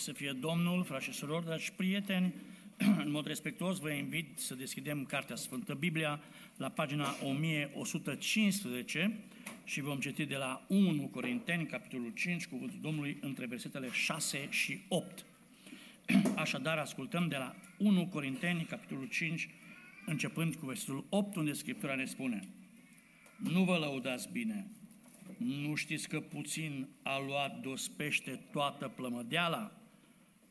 Slăvit să fie Domnul, frați și surori, dragi prieteni, în mod respectuos vă invit să deschidem Cartea Sfântă Biblia la pagina 1115 și vom citi de la 1 Corinteni, capitolul 5, cuvântul Domnului, între versetele 6 și 8. Așadar, ascultăm de la 1 Corinteni, capitolul 5, începând cu versetul 8, unde Scriptura ne spune Nu vă lăudați bine, nu știți că puțin a luat dospește toată plămădeala?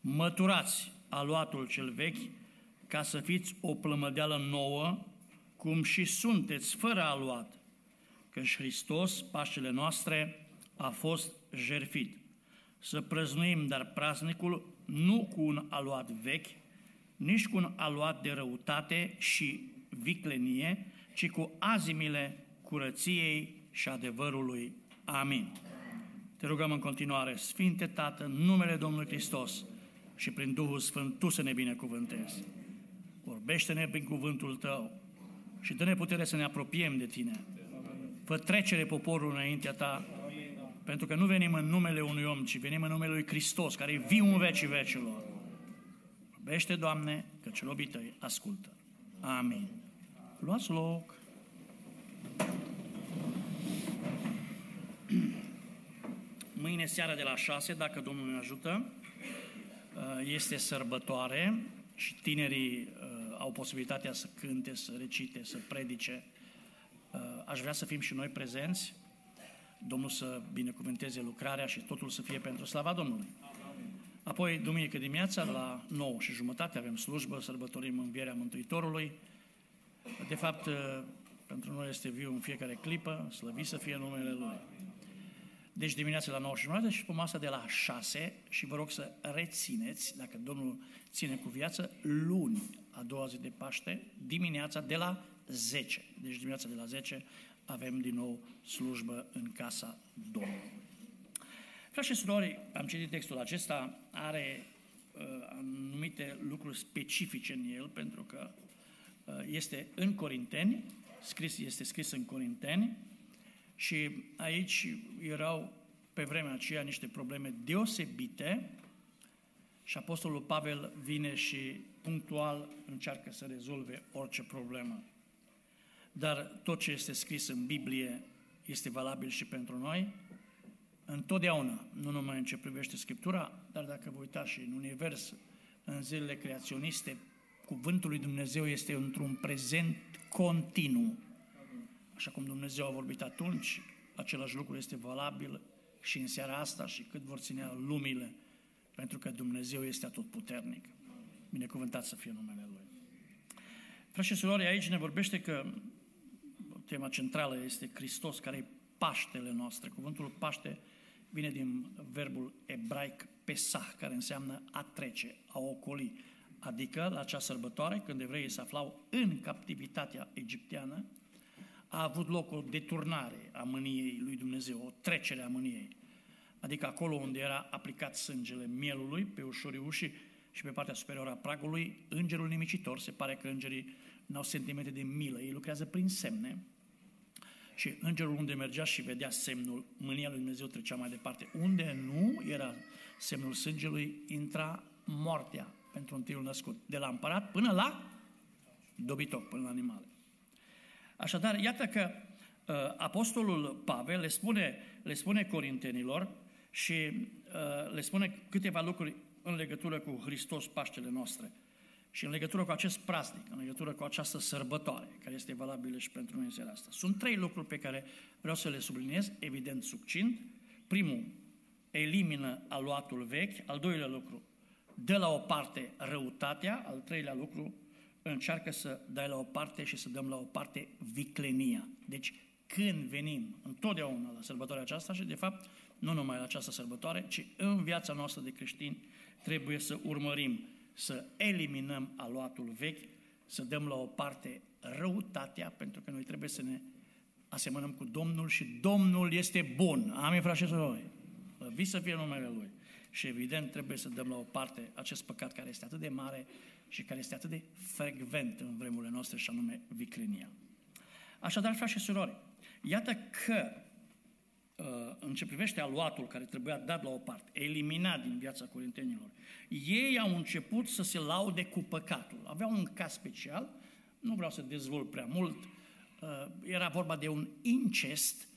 Măturați aluatul cel vechi ca să fiți o plămădeală nouă, cum și sunteți fără aluat, căci Hristos, pașele noastre, a fost jerfit. Să prăznuim, dar praznicul nu cu un aluat vechi, nici cu un aluat de răutate și viclenie, ci cu azimile curăției și adevărului. Amin. Te rugăm în continuare, Sfinte Tată, în numele Domnului Hristos și prin Duhul Sfânt, Tu să ne binecuvântezi. Vorbește-ne prin cuvântul Tău și dă-ne putere să ne apropiem de Tine. Fă trecere poporul înaintea Ta, pentru că nu venim în numele unui om, ci venim în numele lui Hristos, care e viu în vecii vecilor. Vorbește, Doamne, că celobii Tăi ascultă. Amin. Luați loc. Mâine seara de la 6, dacă Domnul ne ajută, uh, este sărbătoare și tinerii uh, au posibilitatea să cânte, să recite, să predice. Uh, aș vrea să fim și noi prezenți, Domnul să binecuvânteze lucrarea și totul să fie pentru slava Domnului. Apoi, duminică dimineața, la 9 și jumătate, avem slujbă, sărbătorim învierea Mântuitorului. De fapt, pentru noi este viu în fiecare clipă, slăvit să fie numele Lui. Deci dimineața la 9 și jumătate și pe masa de la 6 și vă rog să rețineți, dacă Domnul ține cu viață, luni, a doua zi de Paște, dimineața de la 10. Deci dimineața de la 10 avem din nou slujbă în casa Domnului. Frați și surori, am citit textul acesta, are uh, anumite lucruri specifice în el, pentru că uh, este în Corinteni, scris, este scris în Corinteni, și aici erau pe vremea aceea niște probleme deosebite și Apostolul Pavel vine și punctual încearcă să rezolve orice problemă. Dar tot ce este scris în Biblie este valabil și pentru noi, întotdeauna, nu numai în ce privește Scriptura, dar dacă vă uitați și în univers, în zilele creaționiste, cuvântul lui Dumnezeu este într-un prezent continuu. Așa cum Dumnezeu a vorbit atunci, același lucru este valabil și în seara asta și cât vor ținea lumile, pentru că Dumnezeu este atotputernic. Binecuvântat să fie numele Lui. Frați și surori, aici ne vorbește că tema centrală este Hristos, care e Paștele noastre. Cuvântul Paște vine din verbul ebraic pesah, care înseamnă a trece, a ocoli. Adică la acea sărbătoare, când evreii se aflau în captivitatea egipteană, a avut loc o deturnare a mâniei lui Dumnezeu, o trecere a mâniei. Adică acolo unde era aplicat sângele mielului pe ușorii ușii și pe partea superioară a pragului, îngerul nimicitor, se pare că îngerii nu au sentimente de milă, ei lucrează prin semne, și îngerul unde mergea și vedea semnul, mânia lui Dumnezeu trecea mai departe. Unde nu era semnul sângelui, intra moartea pentru întâiul născut. De la împărat până la dobitoc, până la animale. Așadar, iată că uh, apostolul Pavel le spune, le spune corintenilor și uh, le spune câteva lucruri în legătură cu Hristos Paștele noastre și în legătură cu acest praznic, în legătură cu această sărbătoare, care este valabilă și pentru noi în seara asta. Sunt trei lucruri pe care vreau să le subliniez, evident succint. Primul, elimină aluatul vechi. Al doilea lucru, dă la o parte răutatea. Al treilea lucru, încearcă să dai la o parte și să dăm la o parte viclenia. Deci când venim întotdeauna la sărbătoarea aceasta și de fapt nu numai la această sărbătoare, ci în viața noastră de creștini trebuie să urmărim, să eliminăm aluatul vechi, să dăm la o parte răutatea, pentru că noi trebuie să ne asemănăm cu Domnul și Domnul este bun. Amin, frate și surori. Vii să fie numele Lui. Și evident trebuie să dăm la o parte acest păcat care este atât de mare și care este atât de frecvent în vremurile noastre și anume viclenia. Așadar, frați și surori, iată că uh, în ce privește aluatul care trebuia dat la o parte, eliminat din viața corintenilor, ei au început să se laude cu păcatul. Aveau un caz special, nu vreau să dezvolt prea mult, uh, era vorba de un incest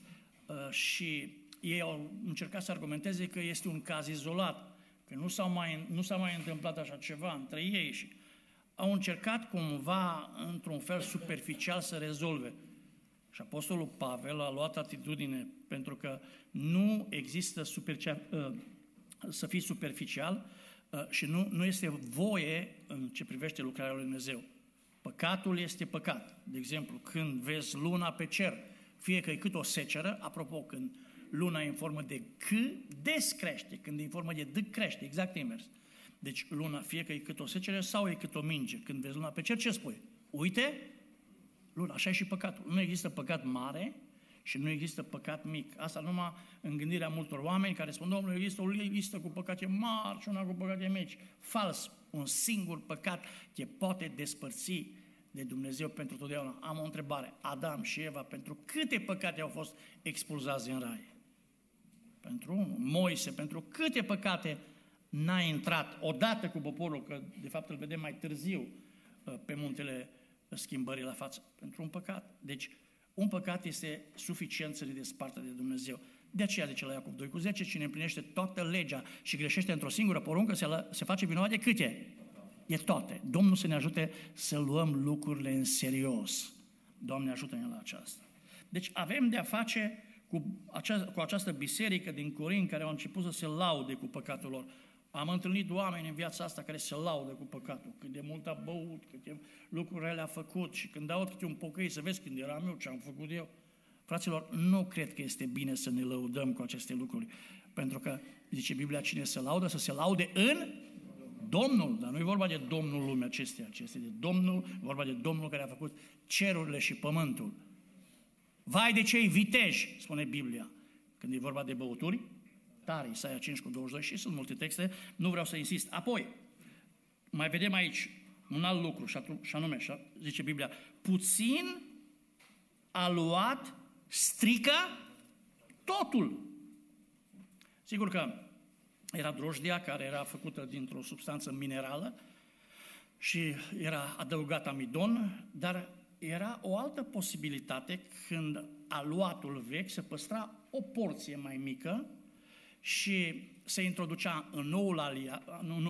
uh, și ei au încercat să argumenteze că este un caz izolat, că nu s-a mai, nu s-a mai întâmplat așa ceva între ei și au încercat cumva, într-un fel superficial, să rezolve. Și Apostolul Pavel a luat atitudine pentru că nu există superficial, ă, să fii superficial ă, și nu, nu este voie în ce privește lucrarea lui Dumnezeu. Păcatul este păcat. De exemplu, când vezi luna pe cer, fie că e cât o seceră, apropo, când luna e în formă de C, des crește, când e în formă de D, crește, exact invers. Deci luna, fie că e cât o secere sau e cât o minge. Când vezi luna pe cer, ce spui? Uite, luna, așa e și păcatul. Nu există păcat mare și nu există păcat mic. Asta numai în gândirea multor oameni care spun, domnule, există o listă cu păcate mari și una cu păcate mici. Fals. Un singur păcat te poate despărți de Dumnezeu pentru totdeauna. Am o întrebare. Adam și Eva, pentru câte păcate au fost expulzați în rai? Pentru unul. Moise, pentru câte păcate n-a intrat odată cu poporul, că de fapt îl vedem mai târziu uh, pe muntele schimbării la față, pentru un păcat. Deci, un păcat este suficient să ne despartă de Dumnezeu. De aceea zice la Iacov 2 cu 10, cine împlinește toată legea și greșește într-o singură poruncă, se, la, se face vinovat de câte? E toate. Domnul să ne ajute să luăm lucrurile în serios. Doamne, ajută-ne la aceasta. Deci avem de a face cu, acea, cu această biserică din Corin care au început să se laude cu păcatul lor. Am întâlnit oameni în viața asta care se laudă cu păcatul, cât de mult a băut, câte lucruri le-a făcut și când aud câte un pocăi să vezi când eram eu ce am făcut eu. Fraților, nu cred că este bine să ne lăudăm cu aceste lucruri, pentru că, zice Biblia, cine se laudă, să se laude în Domnul, dar nu e vorba de Domnul lumea acestea, ci este de Domnul, e vorba de Domnul care a făcut cerurile și pământul. Vai de cei viteji, spune Biblia, când e vorba de băuturi, tare, Isaia 5 cu 22 și sunt multe texte, nu vreau să insist. Apoi, mai vedem aici un alt lucru, și anume, zice Biblia, puțin a luat, strică totul. Sigur că era drojdia care era făcută dintr-o substanță minerală și era adăugat amidon, dar era o altă posibilitate când aluatul vechi se păstra o porție mai mică și se introducea în noul, alia,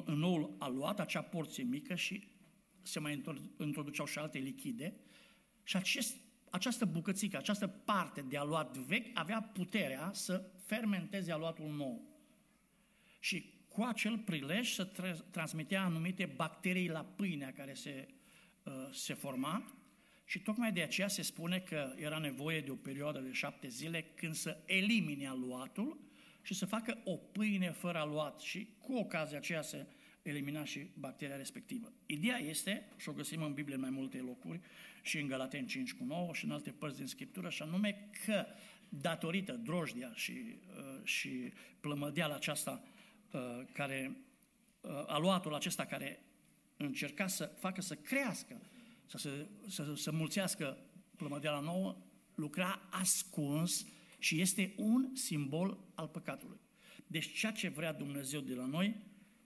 în noul aluat acea porție mică și se mai introduceau și alte lichide și acest, această bucățică, această parte de aluat vechi avea puterea să fermenteze aluatul nou. Și cu acel prilej se transmitea anumite bacterii la pâinea care se, uh, se forma și tocmai de aceea se spune că era nevoie de o perioadă de șapte zile când să elimine aluatul și să facă o pâine fără aluat și cu ocazia aceea să elimina și bacteria respectivă. Ideea este, și o găsim în Biblie în mai multe locuri, și în Galaten 5 cu 9 și în alte părți din Scriptură, și anume că datorită drojdia și, uh, și plămădeala aceasta uh, care, uh, aluatul acesta care încerca să facă să crească să, se, să, să mulțească plămădeala nouă, lucra ascuns și este un simbol al păcatului. Deci ceea ce vrea Dumnezeu de la noi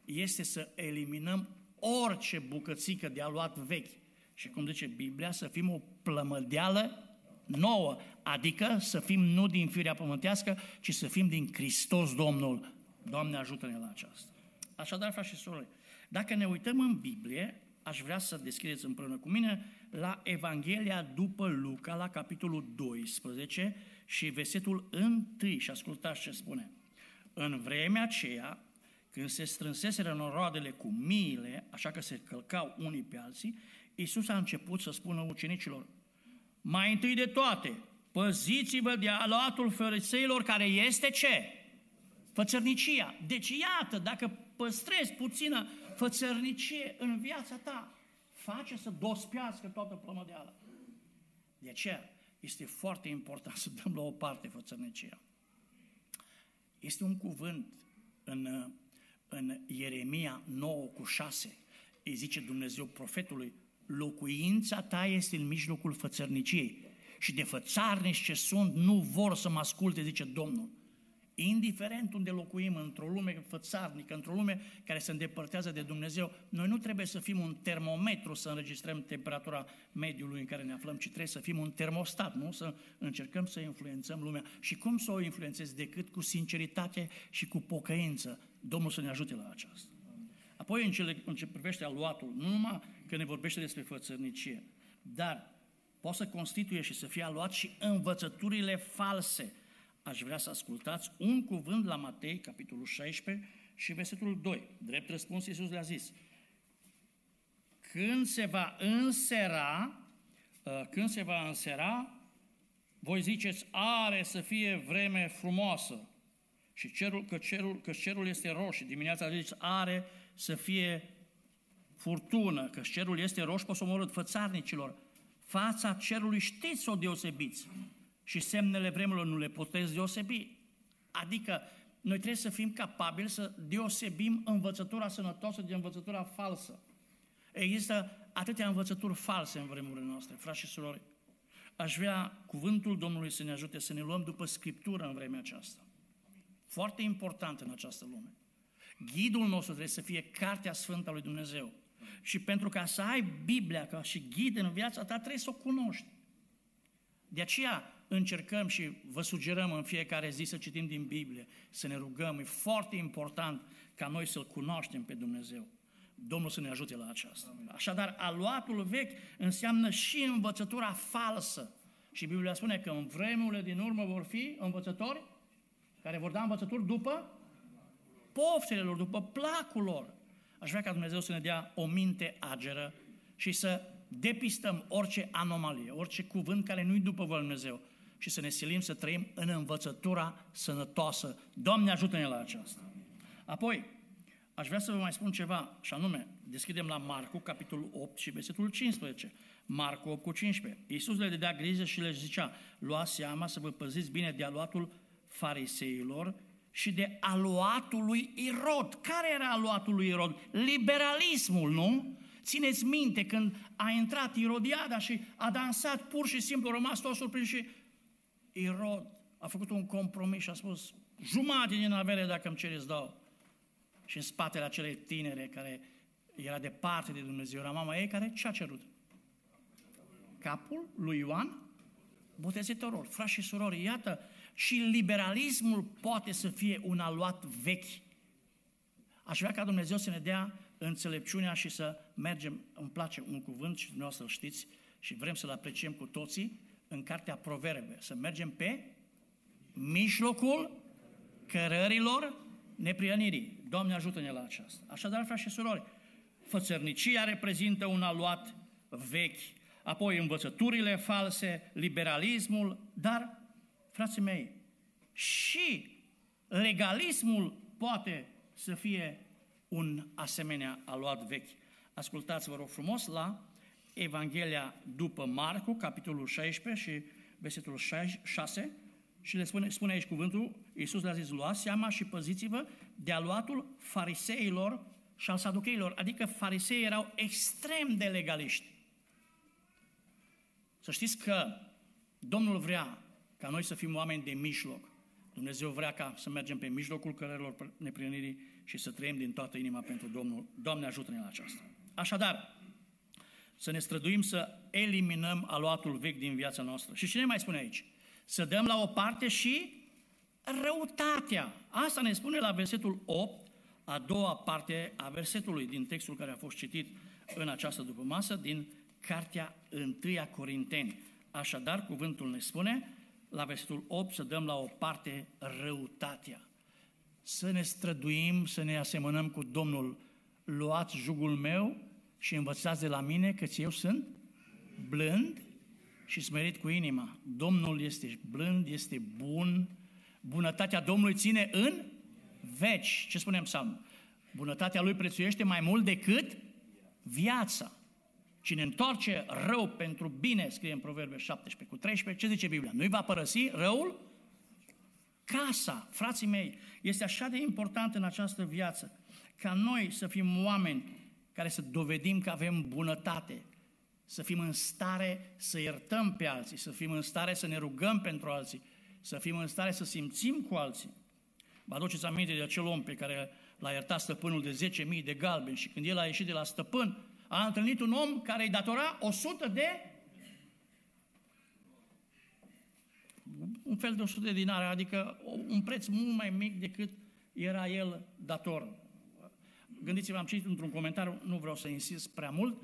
este să eliminăm orice bucățică de aluat vechi. Și cum zice Biblia, să fim o plămădeală nouă, adică să fim nu din firea pământească, ci să fim din Hristos Domnul. Doamne ajută-ne la aceasta. Așadar, frați și sorori, dacă ne uităm în Biblie, aș vrea să descrieți împreună cu mine la Evanghelia după Luca, la capitolul 12 și versetul 1 și ascultați ce spune. În vremea aceea, când se strânseseră noroadele cu miile, așa că se călcau unii pe alții, Iisus a început să spună ucenicilor, mai întâi de toate, păziți-vă de aluatul fariseilor care este ce? Fățărnicia. Deci iată, dacă păstrezi puțină fățărnicie în viața ta, face să dospească toată plămădeala. De aceea este foarte important să dăm la o parte fățărnicia. Este un cuvânt în, în Ieremia 9 cu 6. Îi zice Dumnezeu profetului, locuința ta este în mijlocul fățărniciei și de fățarnici ce sunt, nu vor să mă asculte, zice Domnul. Indiferent unde locuim, într-o lume fățarnică, într-o lume care se îndepărtează de Dumnezeu, noi nu trebuie să fim un termometru să înregistrăm temperatura mediului în care ne aflăm, ci trebuie să fim un termostat, nu? Să încercăm să influențăm lumea. Și cum să o influențezi decât cu sinceritate și cu pocăință? Domnul să ne ajute la aceasta. Apoi, în, cele, în ce privește aluatul, nu numai că ne vorbește despre fățărnicie, dar poate să constituie și să fie aluat și învățăturile false. Aș vrea să ascultați un cuvânt la Matei, capitolul 16 și versetul 2. Drept răspuns, Iisus le-a zis, când se va însera, uh, când se va însera, voi ziceți, are să fie vreme frumoasă. Și cerul, că, cerul, că cerul este roșu. Dimineața ziceți, are să fie furtună, că cerul este roșu, poți să omorât fățarnicilor. Fața cerului știți să o deosebiți și semnele vremurilor nu le puteți deosebi. Adică noi trebuie să fim capabili să deosebim învățătura sănătoasă de învățătura falsă. Există atâtea învățături false în vremurile noastre, frați și surori. Aș vrea cuvântul Domnului să ne ajute să ne luăm după Scriptură în vremea aceasta. Foarte important în această lume. Ghidul nostru trebuie să fie Cartea Sfântă a lui Dumnezeu. Și pentru ca să ai Biblia ca și ghid în viața ta, trebuie să o cunoști. De aceea încercăm și vă sugerăm în fiecare zi să citim din Biblie, să ne rugăm. E foarte important ca noi să-L cunoaștem pe Dumnezeu. Domnul să ne ajute la aceasta. Așadar, aluatul vechi înseamnă și învățătura falsă. Și Biblia spune că în vremurile din urmă vor fi învățători care vor da învățături după poftele lor, după placul lor. Aș vrea ca Dumnezeu să ne dea o minte ageră și să depistăm orice anomalie, orice cuvânt care nu-i după voia Dumnezeu și să ne silim să trăim în învățătura sănătoasă. Doamne, ajută-ne la aceasta. Apoi, aș vrea să vă mai spun ceva, și anume, deschidem la Marcu, capitolul 8 și versetul 15. Marcu 8 cu 15. Iisus le dădea grijă și le zicea, luați seama să vă păziți bine de aluatul fariseilor și de aluatul lui Irod. Care era aluatul lui Irod? Liberalismul, nu? Țineți minte când a intrat Irodiada și a dansat pur și simplu, a rămas tot surprins și Irod a făcut un compromis și a spus jumătate din avere dacă îmi cereți dau. Și în spatele acelei tinere care era departe de Dumnezeu, era mama ei care ce a cerut? Capul lui Ioan Botezitorul. Frați și surori, iată, și liberalismul poate să fie un aluat vechi. Aș vrea ca Dumnezeu să ne dea înțelepciunea și să mergem, îmi place un cuvânt și dumneavoastră să știți și vrem să-l apreciem cu toții, în cartea Proverbe, să mergem pe mijlocul cărărilor neprionirii. Doamne ajută-ne la aceasta. Așadar, frați și surori, fățărnicia reprezintă un aluat vechi, apoi învățăturile false, liberalismul, dar frații mei, și legalismul poate să fie un asemenea aluat vechi. Ascultați, vă rog frumos, la Evanghelia după Marcu, capitolul 16 și versetul 6, și le spune, spune aici cuvântul, Iisus le-a zis, luați seama și păziți-vă de aluatul fariseilor și al saducheilor, adică fariseii erau extrem de legaliști. Să știți că Domnul vrea ca noi să fim oameni de mijloc. Dumnezeu vrea ca să mergem pe mijlocul cărărilor neprinirii și să trăim din toată inima pentru Domnul. Doamne, ajută-ne la aceasta. Așadar, să ne străduim să eliminăm aluatul vechi din viața noastră. Și cine mai spune aici? Să dăm la o parte și răutatea. Asta ne spune la versetul 8, a doua parte a versetului din textul care a fost citit în această după masă, din cartea 1 Corinteni. Așadar, cuvântul ne spune, la versetul 8, să dăm la o parte răutatea. Să ne străduim, să ne asemănăm cu Domnul. Luați jugul meu și învățați de la mine că eu sunt blând și smerit cu inima. Domnul este blând, este bun, bunătatea Domnului ține în veci. Ce spunem Psalm? Bunătatea Lui prețuiește mai mult decât viața. Cine întoarce rău pentru bine, scrie în Proverbe 17 cu 13, ce zice Biblia? Nu-i va părăsi răul? Casa, frații mei, este așa de important în această viață ca noi să fim oameni care să dovedim că avem bunătate, să fim în stare să iertăm pe alții, să fim în stare să ne rugăm pentru alții, să fim în stare să simțim cu alții. Vă aduceți aminte de acel om pe care l-a iertat stăpânul de 10.000 de galbeni și când el a ieșit de la stăpân, a întâlnit un om care îi datora 100 de un fel de 100 de dinare, adică un preț mult mai mic decât era el dator. Gândiți-vă, am citit într-un comentariu, nu vreau să insist prea mult,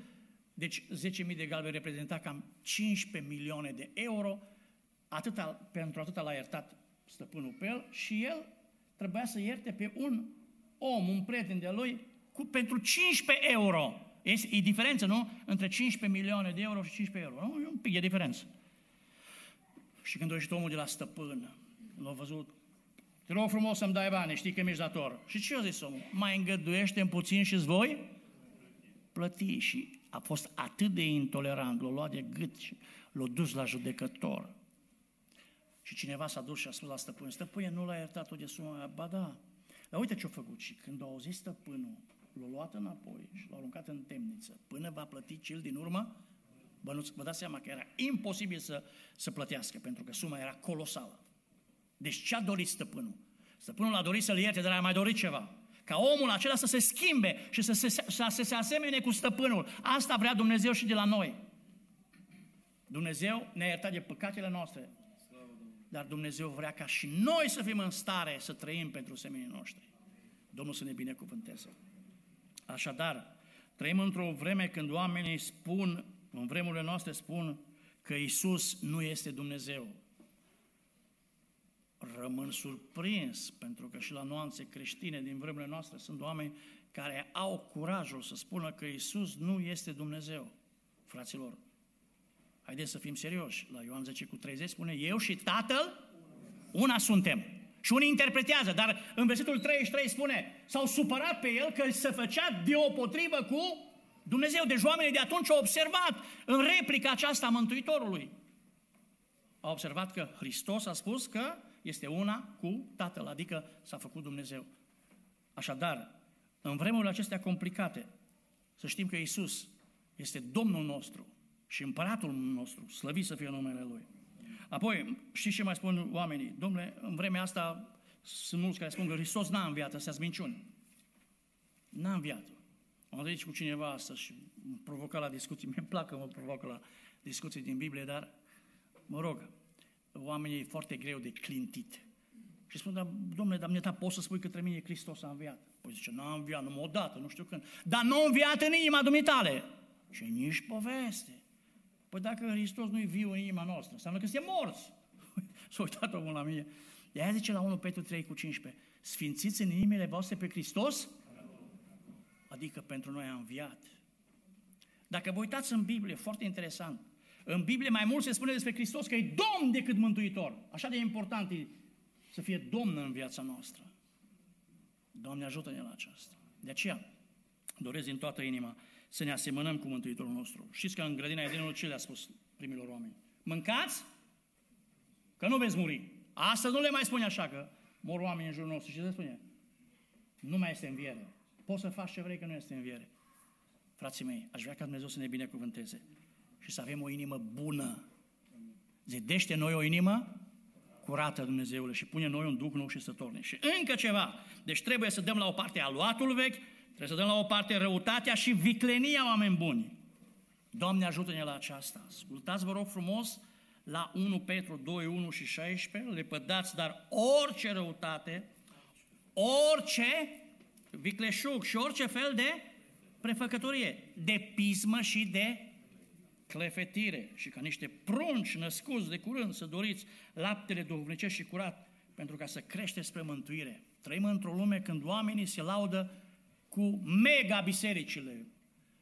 deci 10.000 de galbeni reprezenta cam 15 milioane de euro, atâta, pentru atâta l-a iertat stăpânul pe el și el trebuia să ierte pe un om, un prieten de lui, cu, pentru 15 euro. E, e diferență, nu? Între 15 milioane de euro și 15 euro. Nu? E un pic de diferență. Și când a ieșit omul de la stăpân, l-a văzut, te rog frumos să-mi dai bani, știi că mi-ești dator. Și ce a zis omul? Mai îngăduiește în puțin și voi plăti. Și a fost atât de intolerant, l-a luat de gât și l-a dus la judecător. Și cineva s-a dus și a spus la stăpân, stăpâne, nu l-a iertat-o de sumă Ba da. Dar uite ce-a făcut. Și când a auzit stăpânul, l-a luat înapoi și l-a aruncat în temniță. Până va plăti cel din urmă, bănuți, vă dați seama că era imposibil să, să plătească, pentru că suma era colosală. Deci ce a dorit stăpânul? Stăpânul a dorit să-l ierte, dar a mai dorit ceva. Ca omul acela să se schimbe și să se, să se asemene cu stăpânul. Asta vrea Dumnezeu și de la noi. Dumnezeu ne-a iertat de păcatele noastre, dar Dumnezeu vrea ca și noi să fim în stare să trăim pentru semenii noștri. Domnul să ne binecuvânteze. Așadar, trăim într-o vreme când oamenii spun, în vremurile noastre spun că Isus nu este Dumnezeu. Rămân surprins, pentru că și la nuanțe creștine din vremurile noastre sunt oameni care au curajul să spună că Isus nu este Dumnezeu. Fraților, haideți să fim serioși. La Ioan 10 cu 30 spune, eu și Tatăl, una suntem. Și unii interpretează, dar în versetul 33 spune, s-au supărat pe el că se făcea deopotrivă cu Dumnezeu. Deci oamenii de atunci au observat în replica aceasta a Mântuitorului. Au observat că Hristos a spus că este una cu Tatăl, adică s-a făcut Dumnezeu. Așadar, în vremurile acestea complicate, să știm că Isus este Domnul nostru și Împăratul nostru, slăvit să fie numele Lui. Apoi, știți ce mai spun oamenii? Domnule, în vremea asta sunt mulți care spun că Hristos n-a înviat, astea minciuni. N-a înviat. Am zis cu cineva astăzi și mă provoca la discuții, mi-e placă mă provocă la discuții din Biblie, dar mă rog, oamenii e foarte greu de clintit. Și spun, dar, domnule, dar ta poți să spui că mine Hristos a înviat? Păi zice, n-a înviat, numai odată, nu știu când. Dar nu a înviat în inima dumitale. Și nici poveste. Păi dacă Hristos nu-i viu în inima noastră, înseamnă că suntem morți. S-a uitat omul la mine. De aia zice la 1 Petru 3 cu 15, sfințiți în inimile voastre pe Hristos, adică pentru noi a înviat. Dacă vă uitați în Biblie, foarte interesant, în Biblie mai mult se spune despre Hristos că e Domn decât Mântuitor. Așa de important e să fie Domn în viața noastră. Doamne ajută-ne la aceasta. De aceea doresc din toată inima să ne asemănăm cu Mântuitorul nostru. Știți că în grădina Edenului ce le-a spus primilor oameni? Mâncați, că nu veți muri. Astăzi nu le mai spune așa, că mor oameni în jurul nostru. Și ce se spune? Nu mai este înviere. Poți să faci ce vrei, că nu este înviere. Frații mei, aș vrea ca Dumnezeu să ne binecuvânteze și să avem o inimă bună. Zidește noi o inimă curată Dumnezeule și pune noi un duh nou și sătorne. Și încă ceva. Deci trebuie să dăm la o parte aluatul vechi, trebuie să dăm la o parte răutatea și viclenia oameni buni. Doamne ajută-ne la aceasta. Ascultați, vă rog frumos, la 1 Petru 2, 1 și 16, le pădați, dar orice răutate, orice vicleșug și orice fel de prefăcătorie, de pismă și de clefetire și ca niște prunci născuți de curând să doriți laptele duhovnicesc și curat pentru ca să crește spre mântuire. Trăim într-o lume când oamenii se laudă cu mega bisericile.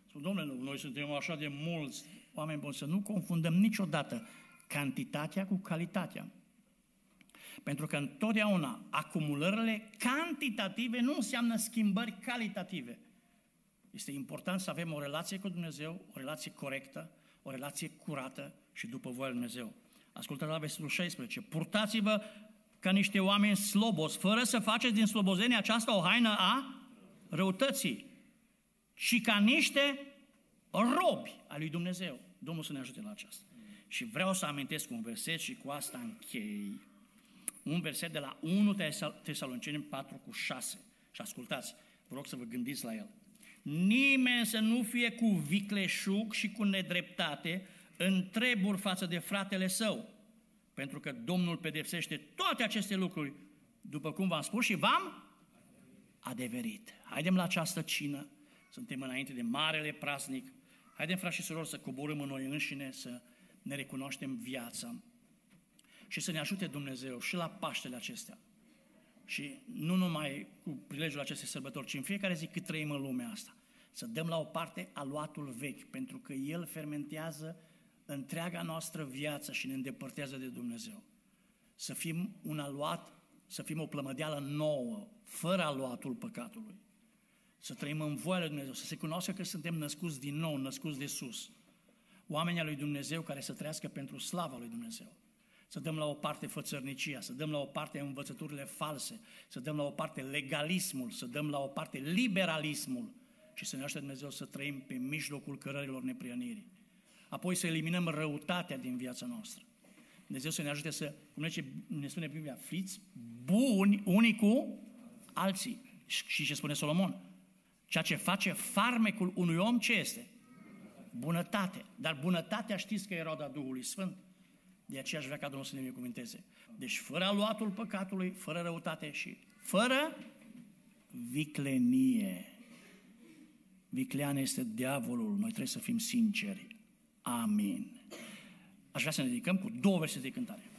Spun, domnule, noi suntem așa de mulți oameni buni, să nu confundăm niciodată cantitatea cu calitatea. Pentru că întotdeauna acumulările cantitative nu înseamnă schimbări calitative. Este important să avem o relație cu Dumnezeu, o relație corectă, o relație curată și după voia lui Dumnezeu. Ascultă la versetul 16. Purtați-vă ca niște oameni slobos, fără să faceți din slobozenia aceasta o haină a răutății, și ca niște robi al lui Dumnezeu. Domnul să ne ajute la aceasta. Și vreau să amintesc un verset și cu asta închei. Un verset de la 1 Tesaloniceni 4 cu 6. Și ascultați, vă rog să vă gândiți la el. Nimeni să nu fie cu vicleșug și cu nedreptate în treburi față de fratele său, pentru că Domnul pedepsește toate aceste lucruri, după cum v-am spus și v-am adeverit. Haidem la această cină, suntem înainte de marele praznic, haidem, frați și surori, să coborâm în noi înșine, să ne recunoaștem viața și să ne ajute Dumnezeu și la Paștele acestea. Și nu numai cu prilejul acestei sărbători, ci în fiecare zi cât trăim în lumea asta. Să dăm la o parte aluatul vechi, pentru că el fermentează întreaga noastră viață și ne îndepărtează de Dumnezeu. Să fim un aluat, să fim o plămădeală nouă, fără aluatul păcatului. Să trăim în voia lui Dumnezeu, să se cunoască că suntem născuți din nou, născuți de sus. Oamenii lui Dumnezeu care să trăiască pentru slava lui Dumnezeu. Să dăm la o parte fățărnicia, să dăm la o parte învățăturile false, să dăm la o parte legalismul, să dăm la o parte liberalismul și să ne ajute Dumnezeu să trăim pe mijlocul cărărilor neprionirii apoi să eliminăm răutatea din viața noastră. Dumnezeu să ne ajute să, cum ne spune Biblia, fiți buni unii cu alții. Și ce spune Solomon? Ceea ce face farmecul unui om, ce este? Bunătate. Dar bunătatea știți că e roada Duhului Sfânt. De aceea aș vrea ca Domnul să ne binecuvânteze. Deci fără aluatul păcatului, fără răutate și fără viclenie. Viclean este diavolul, noi trebuie să fim sinceri. Amin. Aș vrea să ne dedicăm cu două versete de cântare.